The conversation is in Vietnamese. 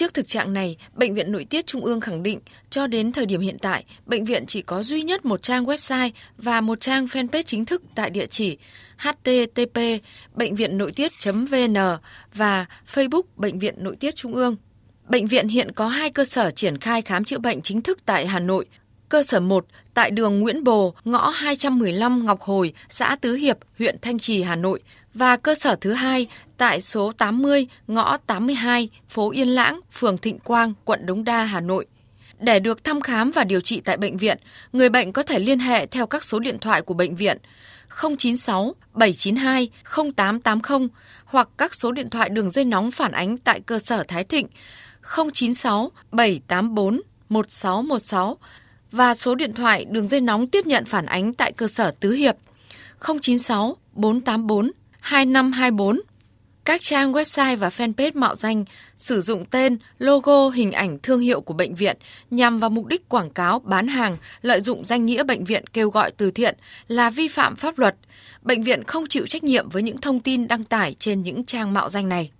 Trước thực trạng này, Bệnh viện Nội tiết Trung ương khẳng định cho đến thời điểm hiện tại, bệnh viện chỉ có duy nhất một trang website và một trang fanpage chính thức tại địa chỉ http bệnh viện nội tiết.vn và Facebook Bệnh viện Nội tiết Trung ương. Bệnh viện hiện có hai cơ sở triển khai khám chữa bệnh chính thức tại Hà Nội. Cơ sở 1 tại đường Nguyễn Bồ, ngõ 215 Ngọc Hồi, xã Tứ Hiệp, huyện Thanh Trì, Hà Nội và cơ sở thứ hai tại số 80 ngõ 82 phố Yên Lãng, phường Thịnh Quang, quận Đống Đa, Hà Nội. Để được thăm khám và điều trị tại bệnh viện, người bệnh có thể liên hệ theo các số điện thoại của bệnh viện 096 792 0880 hoặc các số điện thoại đường dây nóng phản ánh tại cơ sở Thái Thịnh 096 784 1616 và số điện thoại đường dây nóng tiếp nhận phản ánh tại cơ sở Tứ Hiệp 096 484 2524. Các trang website và fanpage mạo danh sử dụng tên, logo, hình ảnh thương hiệu của bệnh viện nhằm vào mục đích quảng cáo, bán hàng, lợi dụng danh nghĩa bệnh viện kêu gọi từ thiện là vi phạm pháp luật. Bệnh viện không chịu trách nhiệm với những thông tin đăng tải trên những trang mạo danh này.